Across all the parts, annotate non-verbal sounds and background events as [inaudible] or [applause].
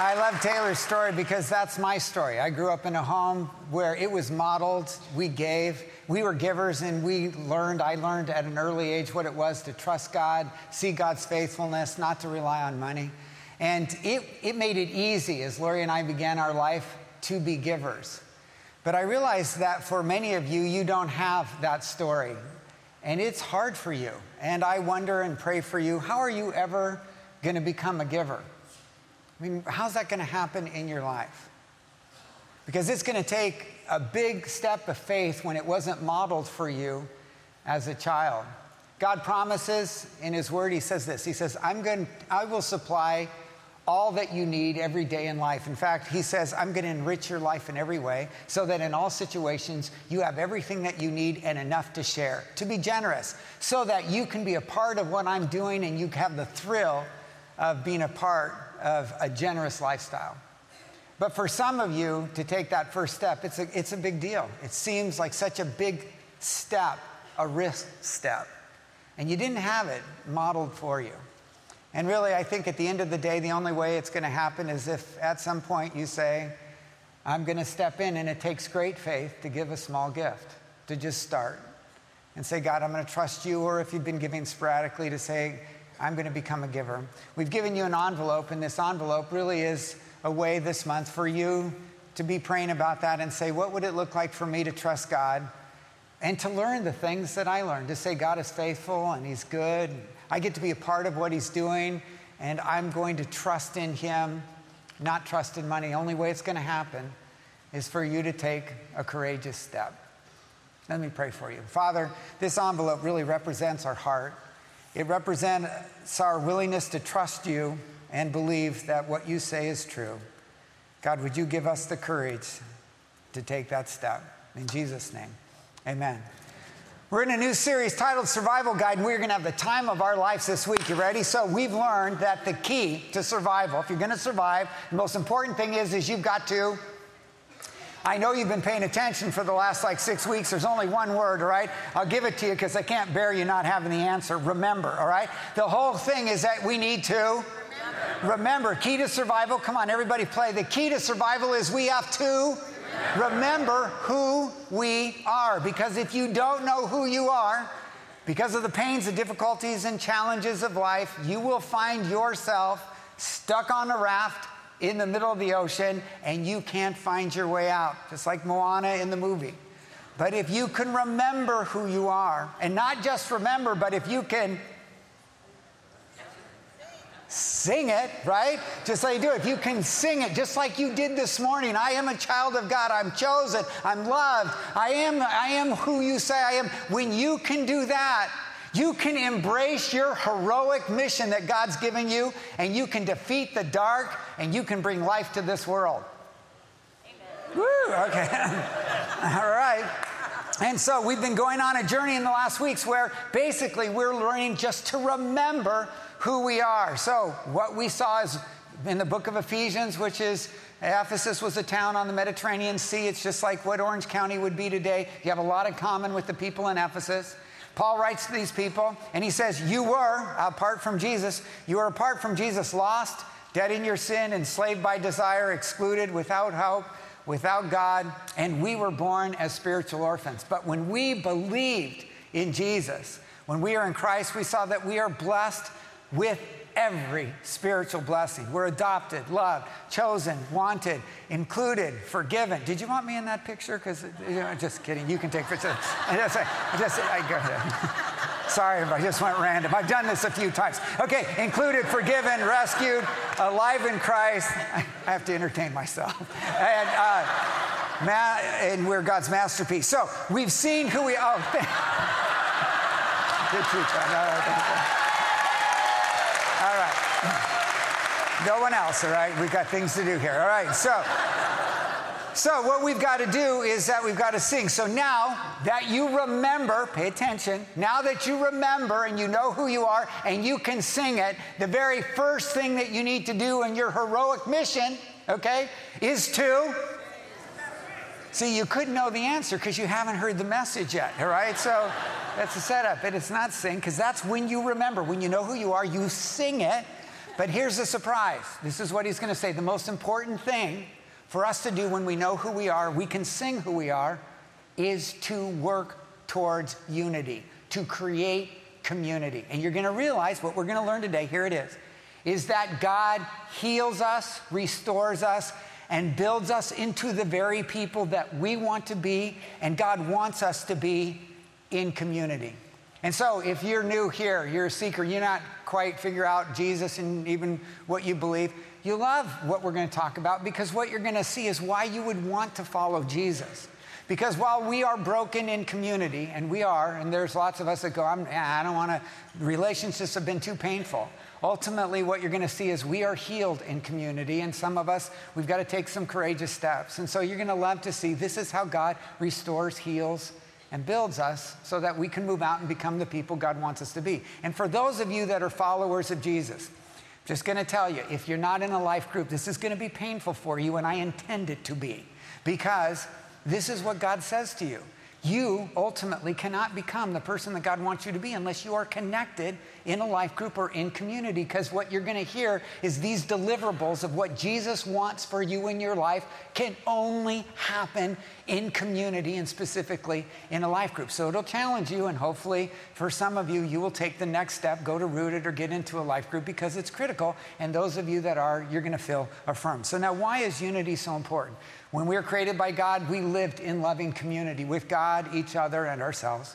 I love Taylor's story because that's my story. I grew up in a home where it was modeled, we gave, we were givers, and we learned, I learned at an early age what it was to trust God, see God's faithfulness, not to rely on money. And it, it made it easy as Lori and I began our life to be givers. But I realized that for many of you, you don't have that story. And it's hard for you. And I wonder and pray for you how are you ever going to become a giver? I mean, how's that going to happen in your life? Because it's going to take a big step of faith when it wasn't modeled for you as a child. God promises in His Word, He says this He says, I'm going, I will supply all that you need every day in life. In fact, He says, I'm going to enrich your life in every way so that in all situations you have everything that you need and enough to share, to be generous, so that you can be a part of what I'm doing and you have the thrill of being a part of a generous lifestyle. But for some of you to take that first step, it's a, it's a big deal. It seems like such a big step, a risk step. And you didn't have it modeled for you. And really, I think at the end of the day, the only way it's going to happen is if at some point you say, I'm going to step in, and it takes great faith to give a small gift, to just start and say, God, I'm going to trust you. Or if you've been giving sporadically, to say, I'm going to become a giver. We've given you an envelope, and this envelope really is a way this month for you to be praying about that and say, what would it look like for me to trust God and to learn the things that I learned? To say, God is faithful and He's good. I get to be a part of what He's doing, and I'm going to trust in Him, not trust in money. Only way it's going to happen is for you to take a courageous step. Let me pray for you. Father, this envelope really represents our heart. It represents our willingness to trust you and believe that what you say is true. God, would you give us the courage to take that step? In Jesus' name, amen. We're in a new series titled Survival Guide, and we're going to have the time of our lives this week. You ready? So we've learned that the key to survival, if you're going to survive, the most important thing is, is you've got to I know you've been paying attention for the last like six weeks. There's only one word, all right? I'll give it to you because I can't bear you not having the answer. Remember, all right? The whole thing is that we need to remember. remember. Key to survival, come on, everybody play. The key to survival is we have to remember, remember who we are. Because if you don't know who you are, because of the pains, the difficulties, and challenges of life, you will find yourself stuck on a raft in the middle of the ocean and you can't find your way out, just like Moana in the movie. But if you can remember who you are, and not just remember, but if you can sing it, right? Just like you do. If you can sing it, just like you did this morning, I am a child of God. I'm chosen. I'm loved. I am, I am who you say I am. When you can do that, you can embrace your heroic mission that God's given you, and you can defeat the dark, and you can bring life to this world. Amen. Woo, okay. [laughs] All right. And so we've been going on a journey in the last weeks where basically we're learning just to remember who we are. So what we saw is in the book of Ephesians, which is Ephesus was a town on the Mediterranean Sea. It's just like what Orange County would be today. You have a lot in common with the people in Ephesus. Paul writes to these people and he says, You were, apart from Jesus, you were apart from Jesus, lost, dead in your sin, enslaved by desire, excluded, without hope, without God, and we were born as spiritual orphans. But when we believed in Jesus, when we are in Christ, we saw that we are blessed with every spiritual blessing. We're adopted, loved, chosen, wanted, included, forgiven. Did you want me in that picture? Because, you know, just kidding. You can take pictures. I [laughs] just, I just, I go ahead. [laughs] Sorry I just went random. I've done this a few times. Okay, included, forgiven, rescued, alive in Christ. [laughs] I have to entertain myself. And, uh, ma- and we're God's masterpiece. So we've seen who we. Oh, thank, good teach. All right. No one else, all right? We've got things to do here. All right, so. So, what we've got to do is that we've got to sing. So, now that you remember, pay attention, now that you remember and you know who you are and you can sing it, the very first thing that you need to do in your heroic mission, okay, is to. See, you couldn't know the answer because you haven't heard the message yet, all right? So, that's the setup. And it's not sing because that's when you remember. When you know who you are, you sing it. But here's the surprise. This is what he's going to say. The most important thing for us to do when we know who we are, we can sing who we are, is to work towards unity, to create community. And you're going to realize what we're going to learn today, here it is, is that God heals us, restores us, and builds us into the very people that we want to be and God wants us to be in community. And so, if you're new here, you're a seeker, you're not quite figure out Jesus and even what you believe, you love what we're going to talk about because what you're going to see is why you would want to follow Jesus. Because while we are broken in community, and we are, and there's lots of us that go, I'm, I don't want to, relationships have been too painful. Ultimately, what you're going to see is we are healed in community, and some of us, we've got to take some courageous steps. And so you're going to love to see this is how God restores, heals, and builds us so that we can move out and become the people God wants us to be. And for those of you that are followers of Jesus, just going to tell you if you're not in a life group, this is going to be painful for you, and I intend it to be because this is what God says to you. You ultimately cannot become the person that God wants you to be unless you are connected in a life group or in community. Because what you're going to hear is these deliverables of what Jesus wants for you in your life can only happen in community and specifically in a life group. So it'll challenge you, and hopefully for some of you, you will take the next step, go to Rooted or get into a life group because it's critical. And those of you that are, you're going to feel affirmed. So now, why is unity so important? When we were created by God, we lived in loving community with God, each other, and ourselves.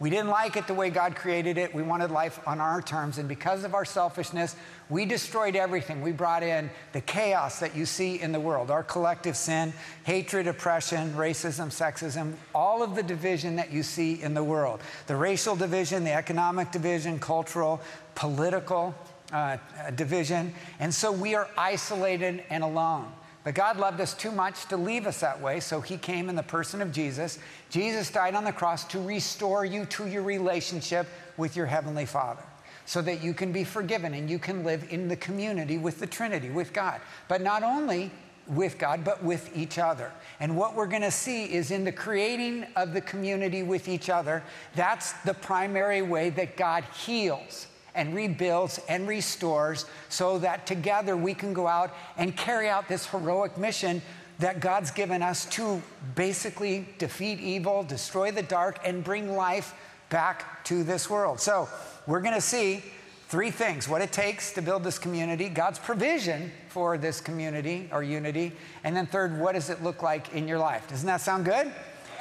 We didn't like it the way God created it. We wanted life on our terms. And because of our selfishness, we destroyed everything. We brought in the chaos that you see in the world our collective sin, hatred, oppression, racism, sexism, all of the division that you see in the world the racial division, the economic division, cultural, political uh, division. And so we are isolated and alone. But God loved us too much to leave us that way, so He came in the person of Jesus. Jesus died on the cross to restore you to your relationship with your Heavenly Father so that you can be forgiven and you can live in the community with the Trinity, with God. But not only with God, but with each other. And what we're going to see is in the creating of the community with each other, that's the primary way that God heals and rebuilds and restores so that together we can go out and carry out this heroic mission that God's given us to basically defeat evil, destroy the dark, and bring life back to this world. So, we're going to see three things what it takes to build this community, God's provision for this community or unity, and then third, what does it look like in your life? Doesn't that sound good?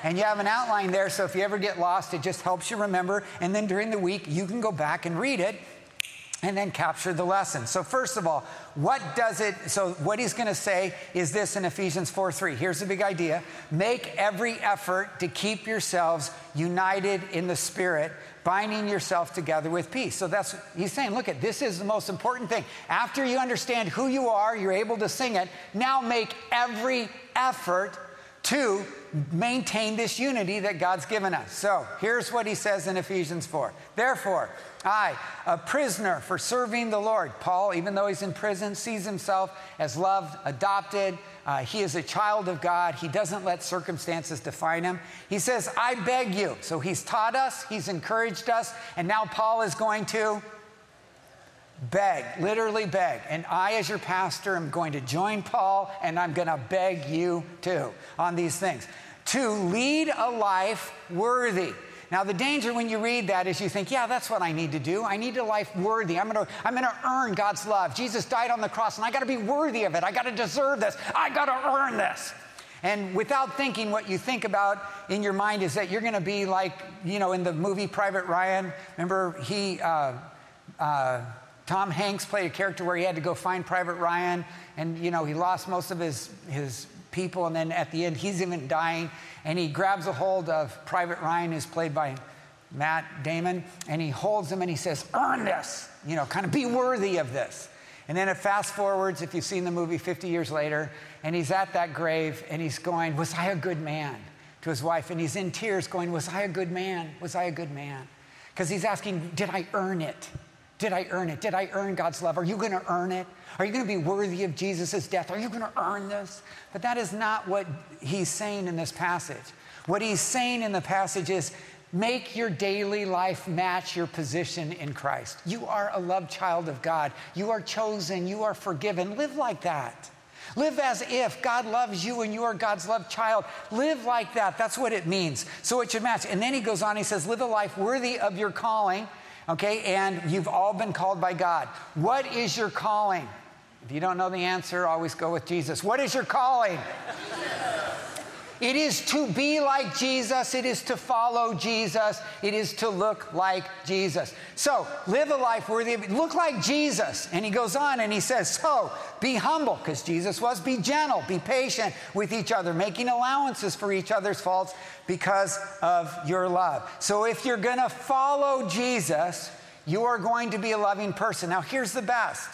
And you have an outline there, so if you ever get lost, it just helps you remember. And then during the week, you can go back and read it and then capture the lesson. So, first of all, what does it? So, what he's going to say is this in Ephesians 4 3. Here's the big idea make every effort to keep yourselves united in the Spirit, binding yourself together with peace. So, that's, he's saying, look at this is the most important thing. After you understand who you are, you're able to sing it, now make every effort to maintain this unity that God's given us. So here's what he says in Ephesians 4. Therefore, I, a prisoner for serving the Lord, Paul, even though he's in prison, sees himself as loved, adopted. Uh, he is a child of God. He doesn't let circumstances define him. He says, I beg you. So he's taught us, he's encouraged us, and now Paul is going to beg, literally beg. And I, as your pastor, am going to join Paul and I'm going to beg you too on these things to lead a life worthy. Now, the danger when you read that is you think, yeah, that's what I need to do. I need a life worthy. I'm going to I'm to earn God's love. Jesus died on the cross and I got to be worthy of it. I got to deserve this. I got to earn this. And without thinking, what you think about in your mind is that you're going to be like, you know, in the movie Private Ryan. Remember, he, uh, uh, Tom Hanks played a character where he had to go find Private Ryan, and you know he lost most of his his people, and then at the end he's even dying, and he grabs a hold of Private Ryan, who's played by Matt Damon, and he holds him and he says, "Earn this," you know, kind of be worthy of this. And then it fast forwards, if you've seen the movie 50 years later, and he's at that grave and he's going, Was I a good man? to his wife, and he's in tears going, Was I a good man? Was I a good man? Because he's asking, Did I earn it? Did I earn it? Did I earn God's love? Are you going to earn it? Are you going to be worthy of Jesus' death? Are you going to earn this? But that is not what he's saying in this passage. What he's saying in the passage is Make your daily life match your position in Christ. You are a loved child of God. You are chosen. You are forgiven. Live like that. Live as if God loves you and you are God's loved child. Live like that. That's what it means. So it should match. And then he goes on, he says, Live a life worthy of your calling, okay? And you've all been called by God. What is your calling? If you don't know the answer, always go with Jesus. What is your calling? It is to be like Jesus. It is to follow Jesus. It is to look like Jesus. So live a life worthy of, look like Jesus. And he goes on and he says, so be humble, because Jesus was, be gentle, be patient with each other, making allowances for each other's faults because of your love. So if you're going to follow Jesus, you are going to be a loving person. Now here's the best.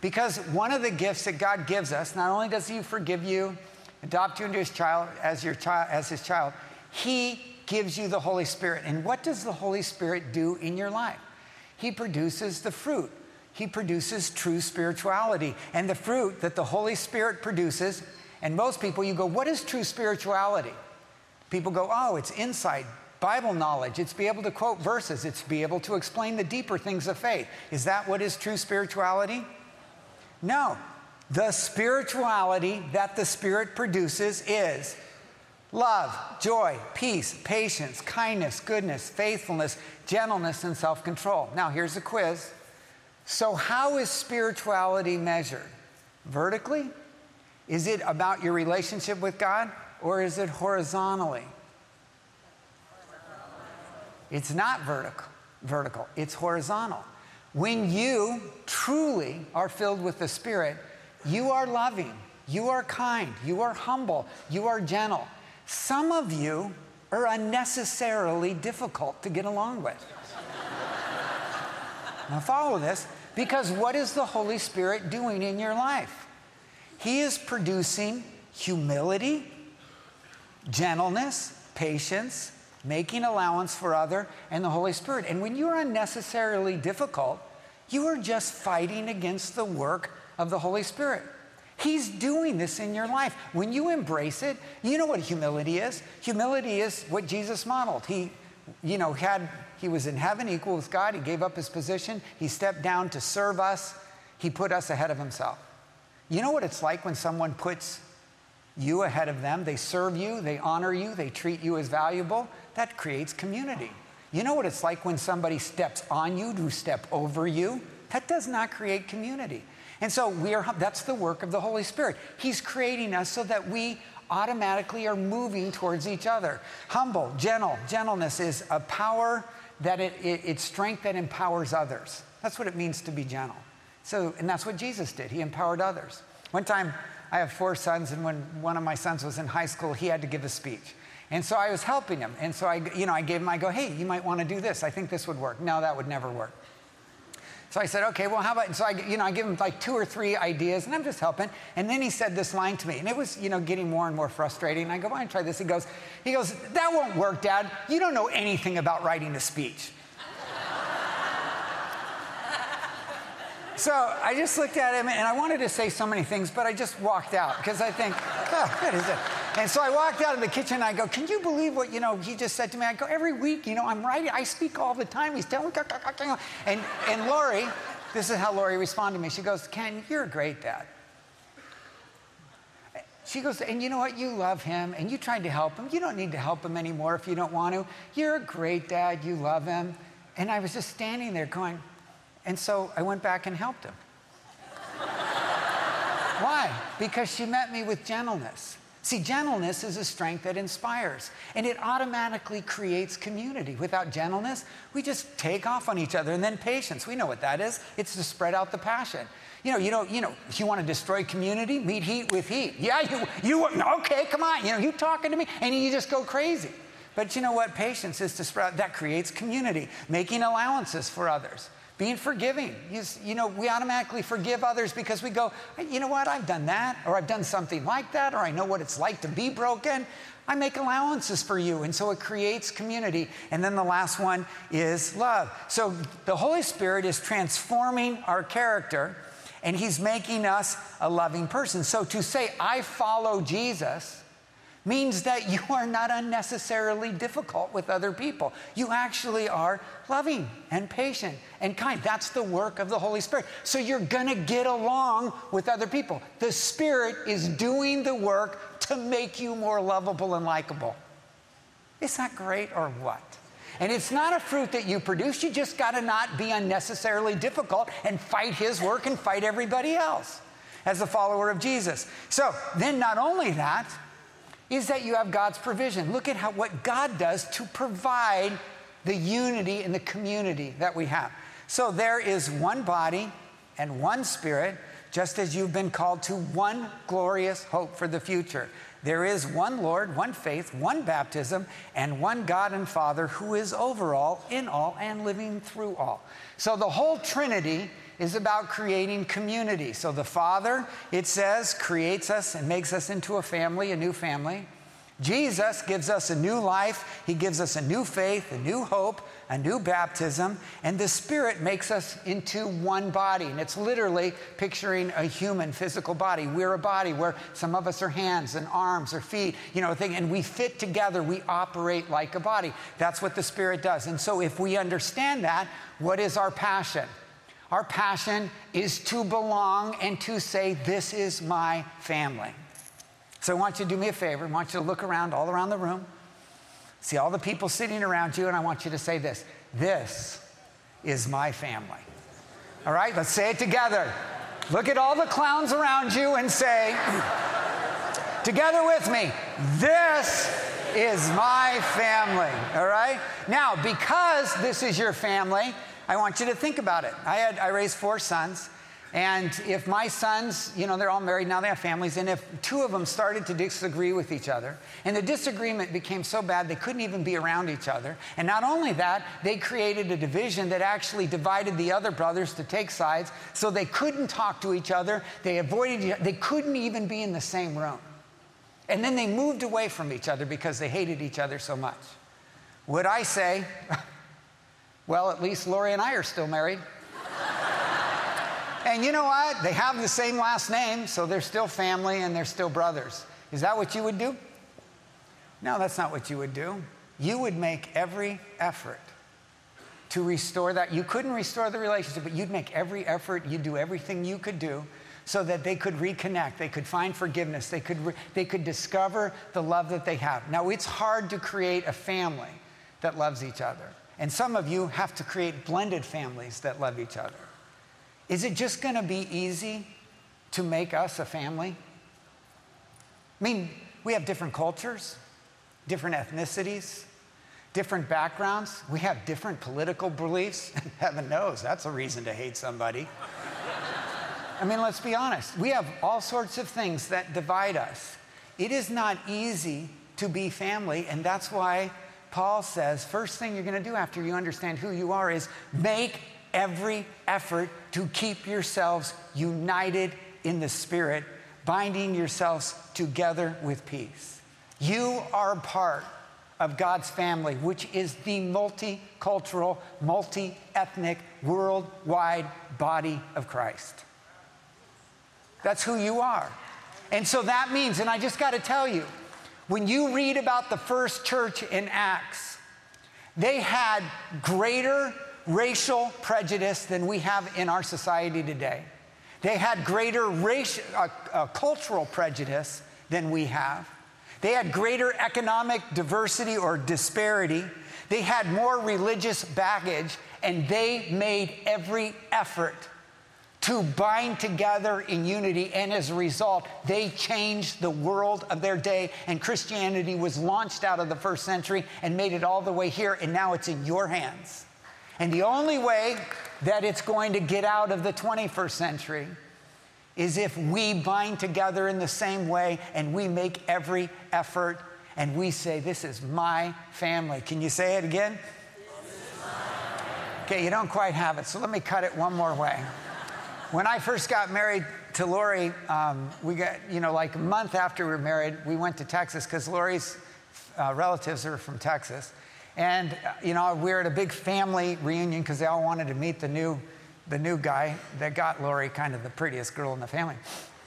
Because one of the gifts that God gives us, not only does he forgive you, adopt you into his child as your child as his child. He gives you the holy spirit. And what does the holy spirit do in your life? He produces the fruit. He produces true spirituality. And the fruit that the holy spirit produces and most people you go what is true spirituality? People go oh it's insight bible knowledge. It's be able to quote verses. It's be able to explain the deeper things of faith. Is that what is true spirituality? No the spirituality that the Spirit produces is love, joy, peace, patience, kindness, goodness, faithfulness, gentleness, and self control. Now, here's a quiz. So, how is spirituality measured? Vertically? Is it about your relationship with God or is it horizontally? It's not vertical, vertical, it's horizontal. When you truly are filled with the Spirit, you are loving, you are kind, you are humble, you are gentle. Some of you are unnecessarily difficult to get along with. now, follow this because what is the Holy Spirit doing in your life? He is producing humility, gentleness, patience, making allowance for other, and the Holy Spirit. And when you're unnecessarily difficult, you are just fighting against the work of the Holy Spirit. He's doing this in your life. When you embrace it, you know what humility is. Humility is what Jesus modeled. He, you know, had he was in heaven, equal with God. He gave up his position. He stepped down to serve us. He put us ahead of himself. You know what it's like when someone puts you ahead of them? They serve you, they honor you, they treat you as valuable. That creates community. You know what it's like when somebody steps on you to step over you? That does not create community. And so we are, that's the work of the Holy Spirit. He's creating us so that we automatically are moving towards each other. Humble, gentle, gentleness is a power that it, it, it's strength that empowers others. That's what it means to be gentle. So, and that's what Jesus did. He empowered others. One time, I have four sons, and when one of my sons was in high school, he had to give a speech. And so I was helping him. And so I, you know, I gave him, I go, hey, you might want to do this. I think this would work. No, that would never work. So I said, okay, well, how about, so I, you know, I give him like two or three ideas and I'm just helping. And then he said this line to me and it was, you know, getting more and more frustrating. I go, why don't try this? He goes, he goes, that won't work, Dad. You don't know anything about writing a speech. so I just looked at him and I wanted to say so many things, but I just walked out because I think, oh, what is it? And so I walked out of the kitchen and I go, Can you believe what, you know, he just said to me? I go, Every week, you know, I'm writing, I speak all the time. He's telling me, and, and Lori, this is how Lori responded to me. She goes, Ken, you're a great dad. She goes, and you know what? You love him and you tried to help him. You don't need to help him anymore if you don't want to. You're a great dad. You love him. And I was just standing there going, and so I went back and helped him. [laughs] Why? Because she met me with gentleness. See, gentleness is a strength that inspires, and it automatically creates community. Without gentleness, we just take off on each other. And then patience, we know what that is. It's to spread out the passion. You know, you know, you know, if you want to destroy community, meet heat with heat. Yeah, you, you, okay, come on. You know, you talking to me, and you just go crazy. But you know what? Patience is to spread, that creates community, making allowances for others being forgiving. You, you, know, we automatically forgive others because we go, you know what, I've done that, or I've done something like that, or I know what it's like to be broken. I make allowances for you. And so it creates community. And then the last one is love. So the Holy Spirit is transforming our character and He's making us a loving person. So to say, I follow Jesus, means that you are not unnecessarily difficult with other people. You actually are loving and patient and kind. That's the work of the Holy Spirit. So you're going to get along with other people. The Spirit is doing the work to make you more lovable and likable. Is that great or what? And it's not a fruit that you produce. You just got to not be unnecessarily difficult and fight his work and fight everybody else as a follower of Jesus. So then, not only that, is that you have God's provision. Look at how, what God does to provide the unity in the community that we have. So there is one body and one spirit, just as you've been called to one glorious hope for the future. There is one Lord, one faith, one baptism, and one God and Father who is over all, in all, and living through all. So the whole Trinity is about creating community. So the Father, it says, creates us and makes us into a family, a new family. Jesus gives us a new life. He gives us a new faith, a new hope, a new baptism, and the Spirit makes us into one body. And it's literally picturing a human physical body. We're a body where some of us are hands and arms or feet, you know, thing, and we fit together. We operate like a body. That's what the Spirit does. And so if we understand that, what is our passion? Our passion is to belong and to say, This is my family. So I want you to do me a favor. I want you to look around all around the room, see all the people sitting around you, and I want you to say this This is my family. All right, let's say it together. Look at all the clowns around you and say, [clears throat] together with me, this is my family. All right? Now, because this is your family, I want you to think about it. I, had, I raised four sons. And if my sons, you know, they're all married now, they have families, and if two of them started to disagree with each other, and the disagreement became so bad they couldn't even be around each other, and not only that, they created a division that actually divided the other brothers to take sides, so they couldn't talk to each other, they avoided, they couldn't even be in the same room. And then they moved away from each other because they hated each other so much. Would I say, [laughs] well, at least Lori and I are still married. and you know what? They have the same last name, so they're still family and they're still brothers. Is that what you would do? No, that's not what you would do. You would make every effort to restore that. You couldn't restore the relationship, but you'd make every effort, you'd do everything you could do so that they could reconnect, they could find forgiveness, they could, re- they could discover the love that they have. Now, it's hard to create a family that loves each other. And some of you have to create blended families that love each other. Is it just going to be easy to make us a family? I mean, we have different cultures, different ethnicities, different backgrounds. We have different political beliefs. [laughs] Heaven knows that's a reason to hate somebody. I mean, let's be honest. We have all sorts of things that divide us. It is not easy to be family, and that's why Paul says, first thing you're going to do after you understand who you are is make every effort to keep yourselves united in the Spirit, binding yourselves together with peace. You are part of God's family, which is the multicultural, multi ethnic, worldwide body of Christ. That's who you are. And so that means, and I just got to tell you, when you read about the first church in Acts, they had greater racial prejudice than we have in our society today. They had greater racial, uh, uh, cultural prejudice than we have. They had greater economic diversity or disparity. They had more religious baggage, and they made every effort to bind together in unity. And as a result, they changed the world of their day. And Christianity was launched out of the first century and made it all the way here. And now it's in your hands. And the only way that it's going to get out of the 21st century is if we bind together in the same way and we make every effort and we say, This is my family. Can you say it again? Okay, you don't quite have it, so let me cut it one more way. When I first got married to Lori, um, we got, you know, like a month after we were married, we went to Texas because Lori's uh, relatives are from Texas. And, uh, you know, we were at a big family reunion because they all wanted to meet the new, the new guy that got Lori, kind of the prettiest girl in the family.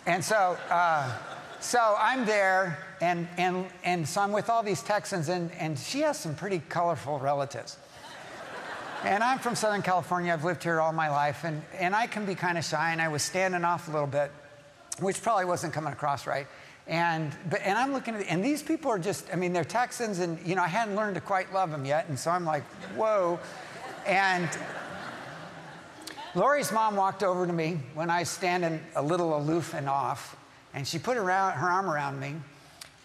And so, uh, so I'm there, and, and, and so I'm with all these Texans, and, and she has some pretty colorful relatives. And I'm from Southern California. I've lived here all my life, and, and I can be kind of shy, and I was standing off a little bit, which probably wasn't coming across right. And, but, and I'm looking at, and these people are just, I mean, they're Texans, and, you know, I hadn't learned to quite love them yet. And so I'm like, whoa. And Lori's mom walked over to me when I was standing a little aloof and off, and she put around, her arm around me,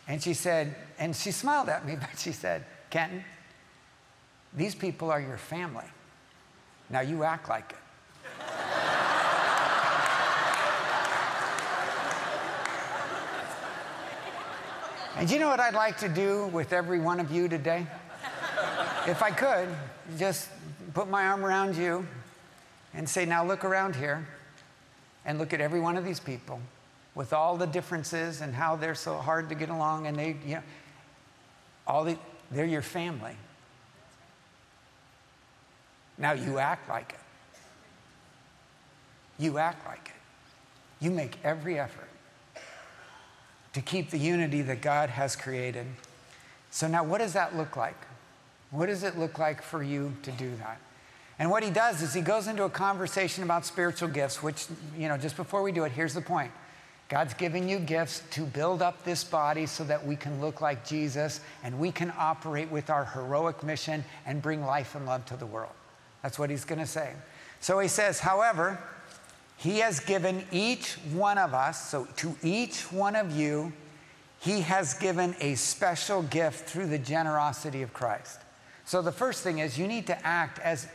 and she said, and she smiled at me, [laughs] but she said, Kenton, these people are your family. Now you act like it. And you know what I'd like to do with every one of you today? if I could, just put my arm around you and say, now look around here and look at every one of these people with all the differences and how they're so hard to get along and they, you know, all the, they're your family. Now you act like it. You act like it. You make every effort to keep the unity that God has created. So, now what does that look like? What does it look like for you to do that? And what he does is he goes into a conversation about spiritual gifts, which, you know, just before we do it, here's the point God's giving you gifts to build up this body so that we can look like Jesus and we can operate with our heroic mission and bring life and love to the world. That's what he's going to say. So he says, however, he has given each one of us, so to each one of you, He has given a special gift through the generosity of Christ. So the first thing is you need to act as,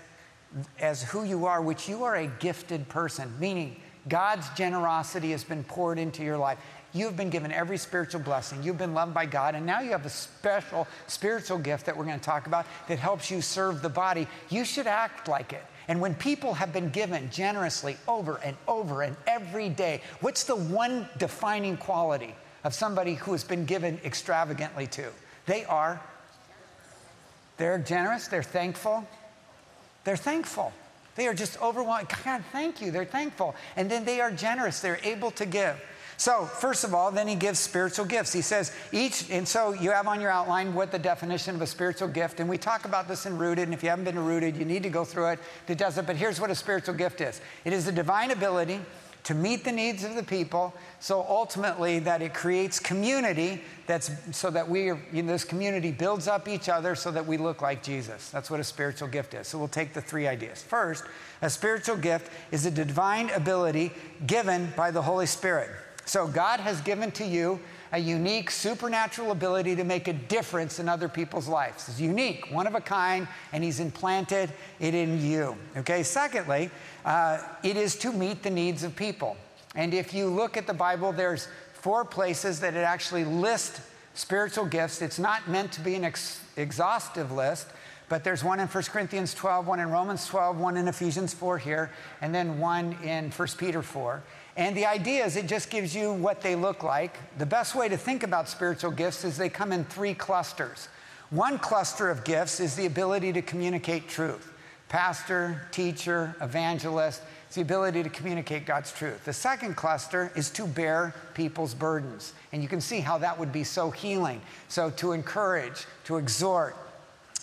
as who you are, which you are a gifted person, meaning God's generosity has been poured into your life. You've been given every spiritual blessing. You've been loved by God, and now you have a special spiritual gift that we're going to talk about that helps you serve the body. You should act like it. And when people have been given generously over and over and every day, what's the one defining quality of somebody who has been given extravagantly to? They are, they're generous, they're thankful, they're thankful. They are just overwhelmed. God, thank you. They're thankful. And then they are generous. They're able to give. So, first of all, then he gives spiritual gifts. He says each, and so you have on your outline what the definition of a spiritual gift, and we talk about this in Rooted, and if you haven't been Rooted, you need to go through it. It does it, but here's what a spiritual gift is it is a divine ability to meet the needs of the people so ultimately that it creates community that's so that we are, this community builds up each other so that we look like jesus that's what a spiritual gift is so we'll take the three ideas first a spiritual gift is a divine ability given by the holy spirit so God has given to you a unique supernatural ability to make a difference in other people's lives. It's unique, one of a kind, and He's implanted it in you. Okay, secondly, uh, it is to meet the needs of people. And if you look at the Bible, there's four places that it actually lists spiritual gifts. It's not meant to be an ex- exhaustive list, but there's one in 1 Corinthians 12, one in Romans 12, one in Ephesians 4 here, and then one in 1 Peter 4. And the idea is it just gives you what they look like. The best way to think about spiritual gifts is they come in three clusters. One cluster of gifts is the ability to communicate truth pastor, teacher, evangelist. It's the ability to communicate God's truth. The second cluster is to bear people's burdens. And you can see how that would be so healing. So, to encourage, to exhort,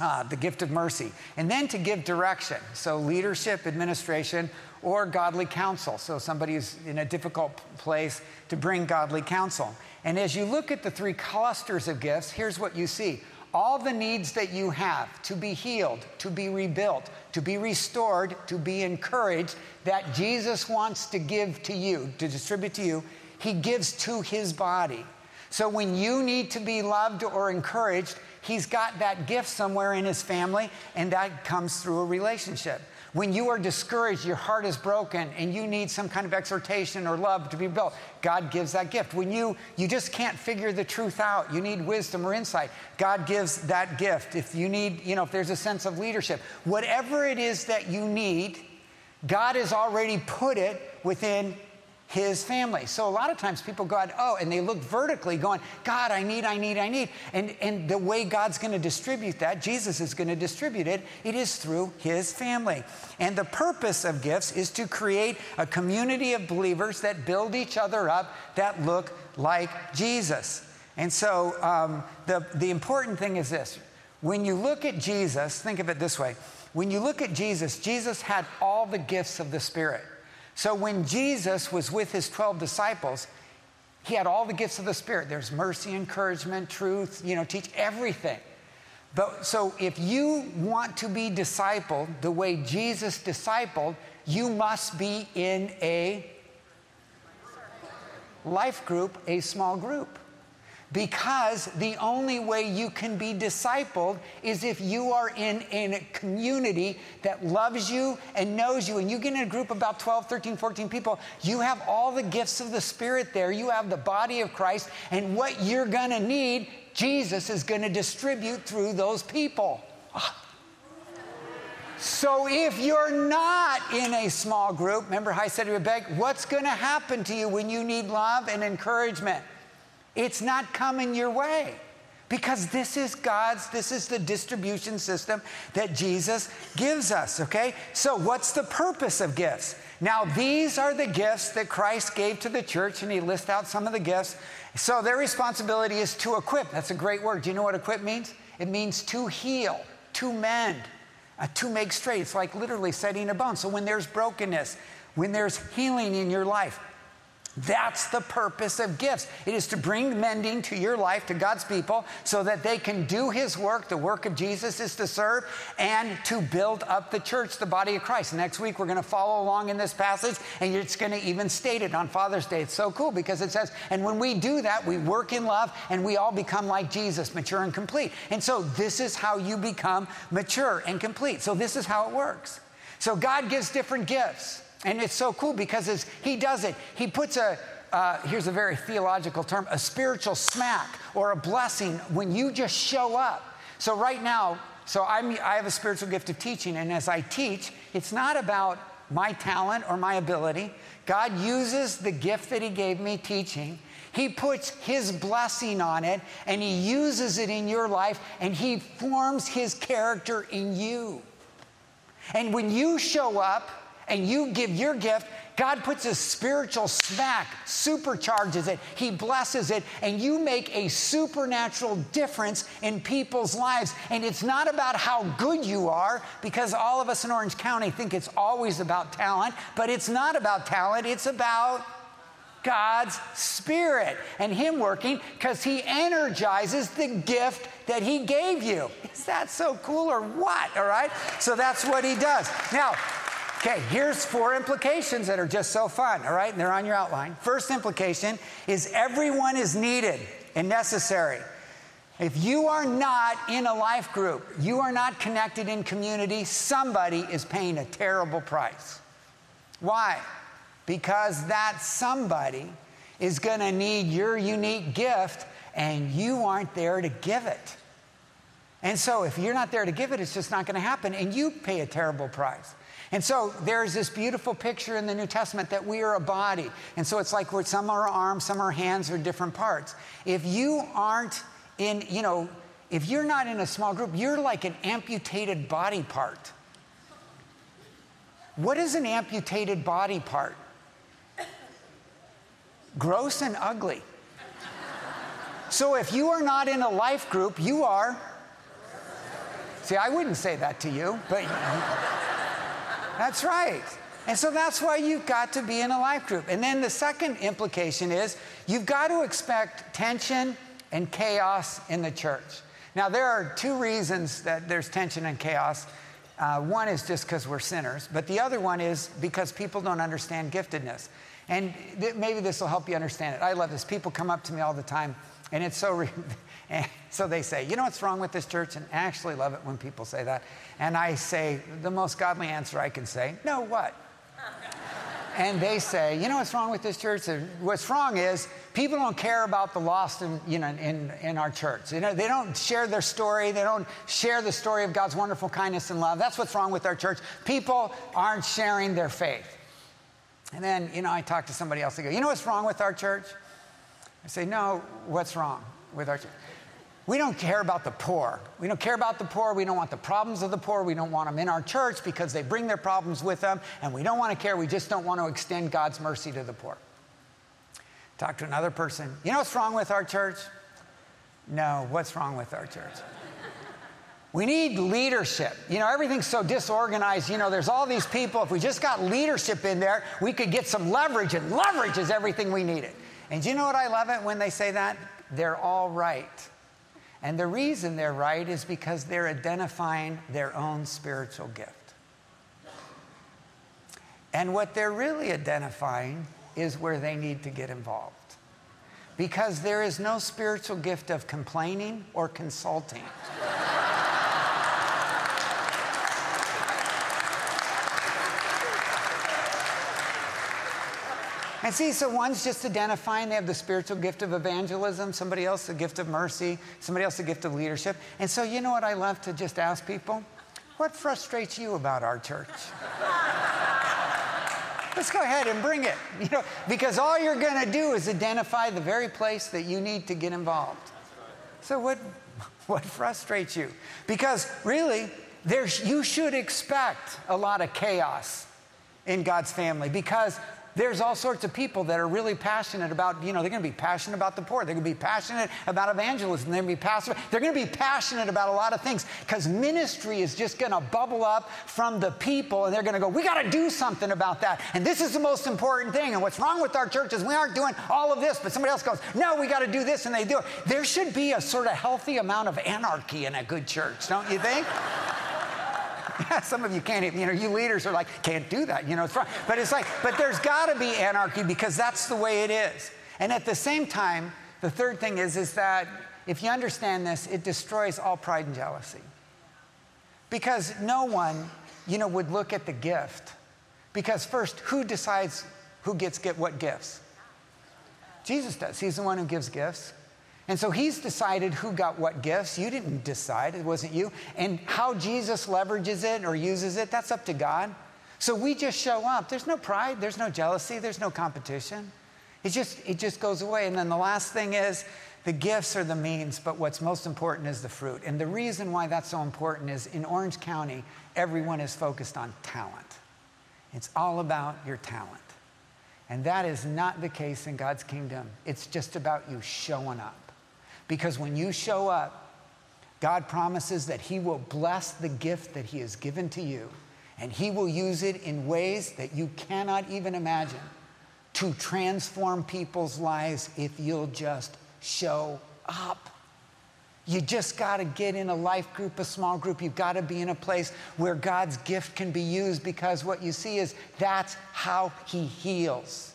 uh, the gift of mercy. And then to give direction. So, leadership, administration, or godly counsel. So, somebody is in a difficult place to bring godly counsel. And as you look at the three clusters of gifts, here's what you see all the needs that you have to be healed, to be rebuilt, to be restored, to be encouraged, that Jesus wants to give to you, to distribute to you, He gives to His body. So, when you need to be loved or encouraged, He's got that gift somewhere in His family, and that comes through a relationship. When you are discouraged, your heart is broken, and you need some kind of exhortation or love to be built, God gives that gift. When you, you just can't figure the truth out, you need wisdom or insight, God gives that gift. If you need, you know, if there's a sense of leadership, whatever it is that you need, God has already put it within his family. So a lot of times people go out, oh, and they look vertically going, God, I need, I need, I need. And, and the way God's going to distribute that, Jesus is going to distribute it, it is through his family. And the purpose of gifts is to create a community of believers that build each other up that look like Jesus. And so um, the, the important thing is this when you look at Jesus, think of it this way. When you look at Jesus, Jesus had all the gifts of the Spirit. So when Jesus was with his 12 disciples, he had all the gifts of the Spirit. There's mercy, encouragement, truth, you know, teach everything. But so if you want to be discipled the way Jesus discipled, you must be in a life group, a small group because the only way you can be discipled is if you are in, in a community that loves you and knows you. And you get in a group about 12 13 14 people you have all the gifts of the spirit there. You have the body of christ. And what you're going to need jesus is going to distribute through those people. So if you're not in a small group remember how i said to rebecca what's going to happen to you when you need love and encouragement it's not coming your way because this is God's, this is the distribution system that Jesus gives us, okay? So, what's the purpose of gifts? Now, these are the gifts that Christ gave to the church, and he lists out some of the gifts. So, their responsibility is to equip. That's a great word. Do you know what equip means? It means to heal, to mend, uh, to make straight. It's like literally setting a bone. So, when there's brokenness, when there's healing in your life, that's the purpose of gifts. It is to bring mending to your life, to God's people, so that they can do His work. The work of Jesus is to serve and to build up the church, the body of Christ. Next week, we're going to follow along in this passage, and it's going to even state it on Father's Day. It's so cool because it says, and when we do that, we work in love and we all become like Jesus, mature and complete. And so, this is how you become mature and complete. So, this is how it works. So, God gives different gifts. And it's so cool because as he does it, he puts a, uh, here's a very theological term, a spiritual smack or a blessing when you just show up. So right now, so I'm, I have a spiritual gift of teaching, and as I teach, it's not about my talent or my ability. God uses the gift that He gave me teaching. He puts His blessing on it, and He uses it in your life, and He forms His character in you. And when you show up, and you give your gift, God puts a spiritual smack, supercharges it, He blesses it, and you make a supernatural difference in people's lives. And it's not about how good you are, because all of us in Orange County think it's always about talent, but it's not about talent, it's about God's Spirit and Him working because He energizes the gift that He gave you. Is that so cool or what? All right? So that's what He does. Now, Okay, here's four implications that are just so fun, all right? And they're on your outline. First implication is everyone is needed and necessary. If you are not in a life group, you are not connected in community, somebody is paying a terrible price. Why? Because that somebody is going to need your unique gift and you aren't there to give it. And so if you're not there to give it, it's just not going to happen and you pay a terrible price. And so there's this beautiful picture in the New Testament that we are a body. And so it's like we're, some are arms, some are hands, or different parts. If you aren't in, you know, if you're not in a small group, you're like an amputated body part. What is an amputated body part? Gross and ugly. So if you are not in a life group, you are. See, I wouldn't say that to you, but. That's right. And so that's why you've got to be in a life group. And then the second implication is you've got to expect tension and chaos in the church. Now, there are two reasons that there's tension and chaos. Uh, one is just because we're sinners, but the other one is because people don't understand giftedness. And th- maybe this will help you understand it. I love this. People come up to me all the time, and it's so. [laughs] Re- so they say, You know what's wrong with this church? And I actually love it when people say that. And I say, The most godly answer I can say, No, what? [laughs] and they say, You know what's wrong with this church? What's wrong is people don't care about the lost in, you know, in, in our church. You know, they don't share their story, they don't share the story of God's wonderful kindness and love. That's what's wrong with our church. People aren't sharing their faith. And then, you know, I talk to somebody else. They go, You know what's wrong with our church? I say, No, what's wrong with our church? We don't care about the poor. We don't care about the poor. We don't want the problems of the poor. We don't want them in our church because they bring their problems with them. And we don't want to care. We just don't want to extend God's mercy to the poor. Talk to another person. You know what's wrong with our church? No, what's wrong with our church? We need leadership. You know, everything's so disorganized. You know, there's all these people. If we just got leadership in there, we could get some leverage, and leverage is everything we needed. And you know what I love it when they say that? They're all right. And the reason they're right is because they're identifying their own spiritual gift. And what they're really identifying is where they need to get involved. Because there is no spiritual gift of complaining or consulting. And see, so one's just identifying they have the spiritual gift of evangelism, somebody else the gift of mercy, somebody else the gift of leadership. And so, you know what I love to just ask people? What frustrates you about our church? [laughs] Let's go ahead and bring it. You know, because all you're going to do is identify the very place that you need to get involved. So what [laughs] what frustrates you? Because really, there's you should expect a lot of chaos in God's family because there's all sorts of people that are really passionate about, you know, they're going to be passionate about the poor. They're going to be passionate about evangelism. They're going to be passionate. They're going to be passionate about a lot of things because ministry is just going to bubble up from the people and they're going to go, we got to do something about that. And this is the most important thing. And what's wrong with our church is we aren't doing all of this, but somebody else goes, no, we got to do this and they do it. There should be a sort of healthy amount of anarchy in a good church, don't you think? [laughs] Some of you can't even, you know, you leaders are like, can't do that, you know, it's wrong. But it's like, but there's got to be anarchy because that's the way it is. And at the same time, the third thing is, is that if you understand this, it destroys all pride and jealousy. Because no one, you know, would look at the gift. Because first, who decides who gets get what gifts? Jesus does. He's the one who gives gifts. And so he's decided who got what gifts. You didn't decide, it wasn't you. And how Jesus leverages it or uses it, that's up to God. So we just show up. There's no pride, there's no jealousy, there's no competition. It just, it just goes away. And then the last thing is the gifts are the means, but what's most important is the fruit. And the reason why that's so important is in Orange County, everyone is focused on talent. It's all about your talent. And that is not the case in God's kingdom. It's just about you showing up. Because when you show up, God promises that He will bless the gift that He has given to you, and He will use it in ways that you cannot even imagine to transform people's lives if you'll just show up. You just got to get in a life group, a small group. You've got to be in a place where God's gift can be used because what you see is that's how He heals.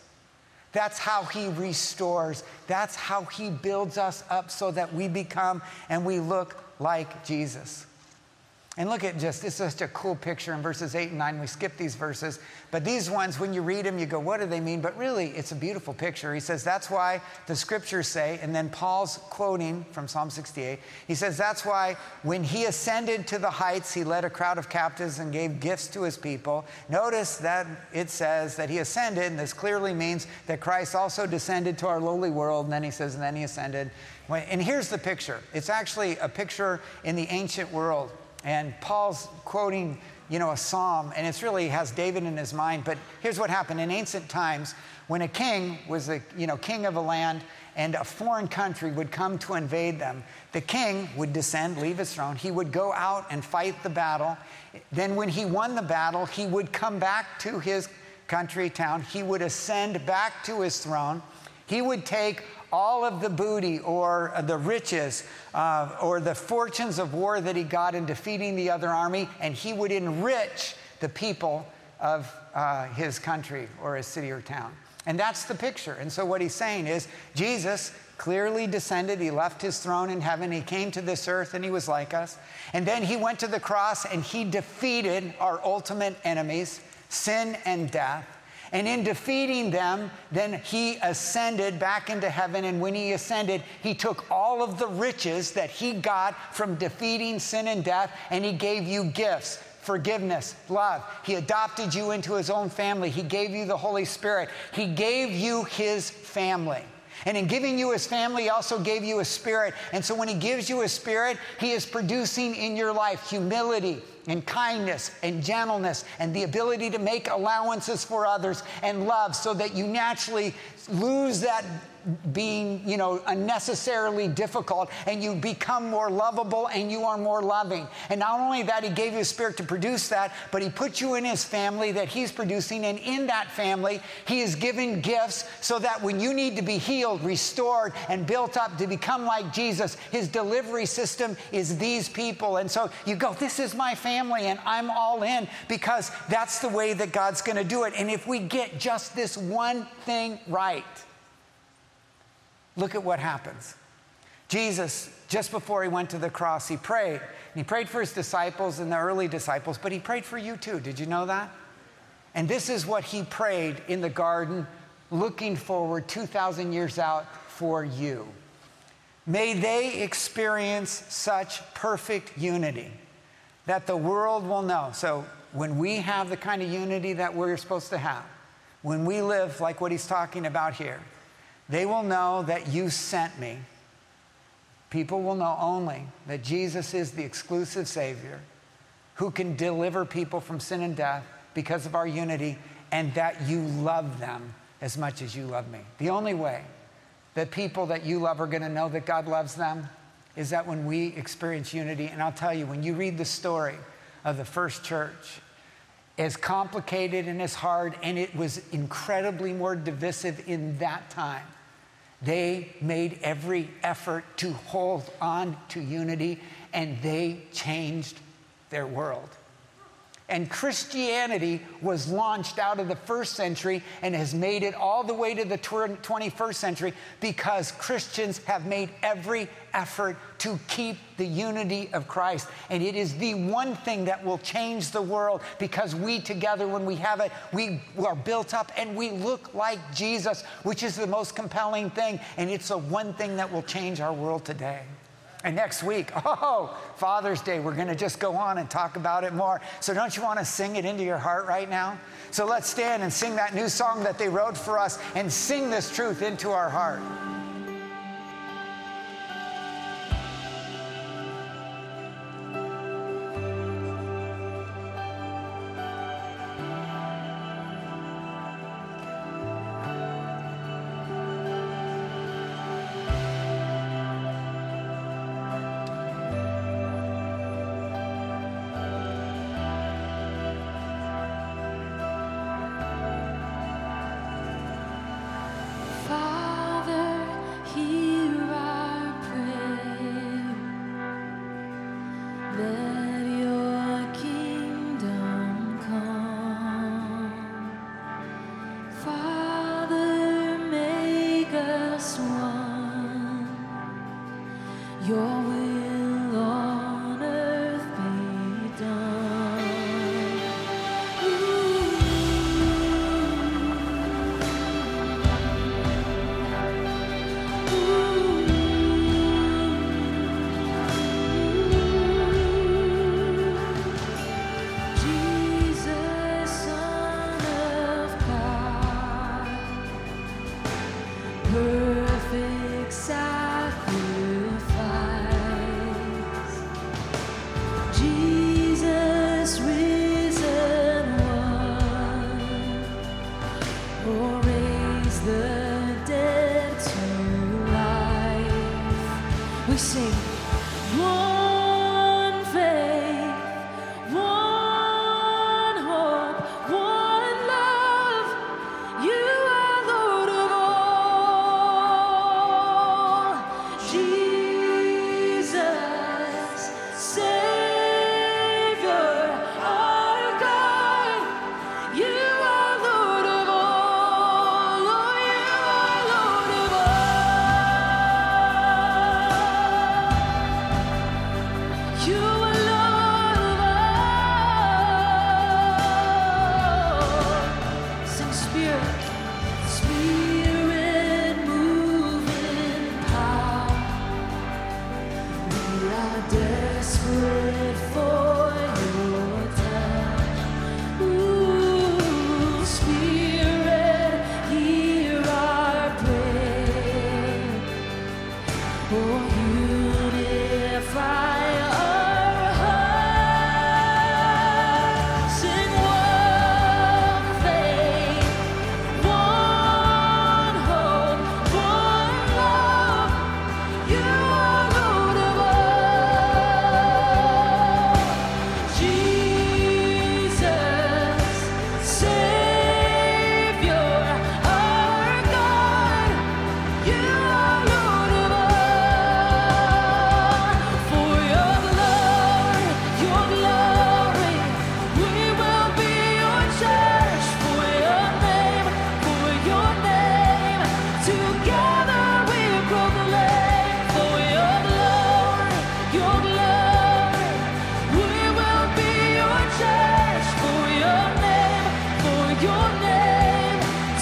That's how he restores. That's how he builds us up so that we become and we look like Jesus. And look at just, it's just a cool picture in verses 8 and 9. We skip these verses, but these ones, when you read them, you go, what do they mean? But really, it's a beautiful picture. He says, that's why the scriptures say, and then Paul's quoting from Psalm 68, he says, that's why when he ascended to the heights, he led a crowd of captives and gave gifts to his people. Notice that it says that he ascended, and this clearly means that Christ also descended to our lowly world. And then he says, and then he ascended. And here's the picture it's actually a picture in the ancient world. And Paul's quoting, you know, a psalm, and it's really has David in his mind. But here's what happened in ancient times when a king was the, you know, king of a land and a foreign country would come to invade them, the king would descend, leave his throne. He would go out and fight the battle. Then, when he won the battle, he would come back to his country, town. He would ascend back to his throne. He would take all of the booty or the riches uh, or the fortunes of war that he got in defeating the other army, and he would enrich the people of uh, his country or his city or town. And that's the picture. And so, what he's saying is Jesus clearly descended. He left his throne in heaven. He came to this earth and he was like us. And then he went to the cross and he defeated our ultimate enemies, sin and death. And in defeating them, then he ascended back into heaven. And when he ascended, he took all of the riches that he got from defeating sin and death and he gave you gifts forgiveness, love. He adopted you into his own family. He gave you the Holy Spirit. He gave you his family. And in giving you his family, he also gave you a spirit. And so when he gives you a spirit, he is producing in your life humility and kindness and gentleness and the ability to make allowances for others and love so that you naturally lose that being, you know, unnecessarily difficult and you become more lovable and you are more loving. And not only that, he gave you a spirit to produce that, but he put you in his family that he's producing. And in that family, he is giving gifts so that when you need to be healed, restored, and built up to become like Jesus, his delivery system is these people. And so you go, this is my family and I'm all in because that's the way that God's going to do it. And if we get just this one thing right, Look at what happens. Jesus, just before he went to the cross, he prayed. He prayed for his disciples and the early disciples, but he prayed for you too. Did you know that? And this is what he prayed in the garden, looking forward 2,000 years out for you. May they experience such perfect unity that the world will know. So, when we have the kind of unity that we're supposed to have, when we live like what he's talking about here, they will know that you sent me. People will know only that Jesus is the exclusive Savior who can deliver people from sin and death because of our unity, and that you love them as much as you love me. The only way that people that you love are going to know that God loves them is that when we experience unity. And I'll tell you, when you read the story of the first church, as complicated and as hard, and it was incredibly more divisive in that time. They made every effort to hold on to unity, and they changed their world. And Christianity was launched out of the first century and has made it all the way to the 21st century because Christians have made every effort to keep the unity of Christ. And it is the one thing that will change the world because we together, when we have it, we are built up and we look like Jesus, which is the most compelling thing. And it's the one thing that will change our world today. And next week, [laughs] oh, Father's Day, we're going to just go on and talk about it more. So don't you want to sing it into your heart right now? So let's stand and sing that new song that they wrote for us and sing this truth into our heart. one. Your will.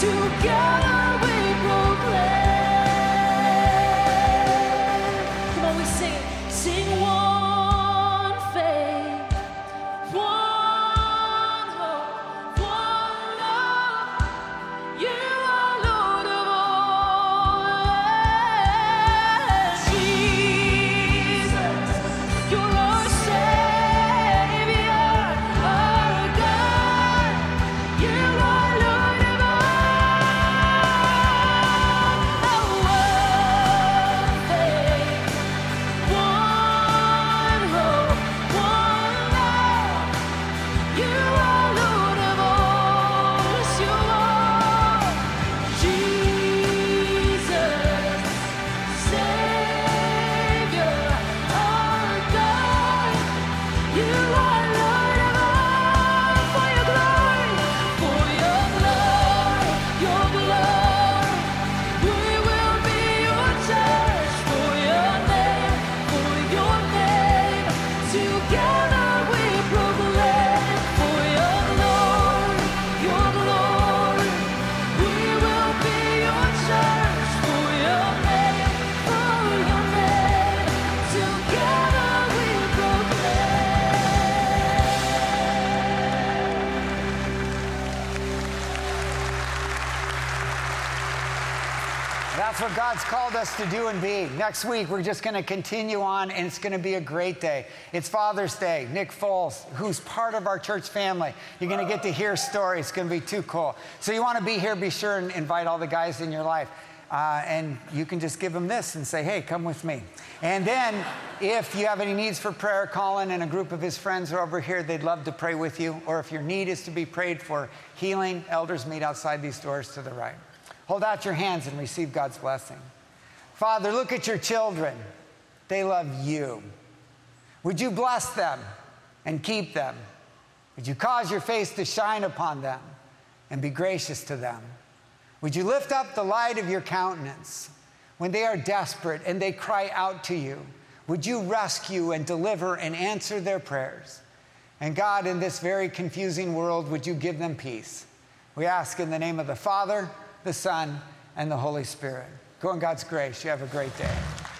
together. What God's called us to do and be. Next week, we're just going to continue on, and it's going to be a great day. It's Father's Day. Nick Foles, who's part of our church family, you're going to get to hear stories. It's going to be too cool. So, you want to be here, be sure and invite all the guys in your life. Uh, and you can just give them this and say, hey, come with me. And then, if you have any needs for prayer, Colin and a group of his friends are over here. They'd love to pray with you. Or if your need is to be prayed for healing, elders meet outside these doors to the right. Hold out your hands and receive God's blessing. Father, look at your children. They love you. Would you bless them and keep them? Would you cause your face to shine upon them and be gracious to them? Would you lift up the light of your countenance when they are desperate and they cry out to you? Would you rescue and deliver and answer their prayers? And God, in this very confusing world, would you give them peace? We ask in the name of the Father, the Son, and the Holy Spirit. Go in God's grace. You have a great day.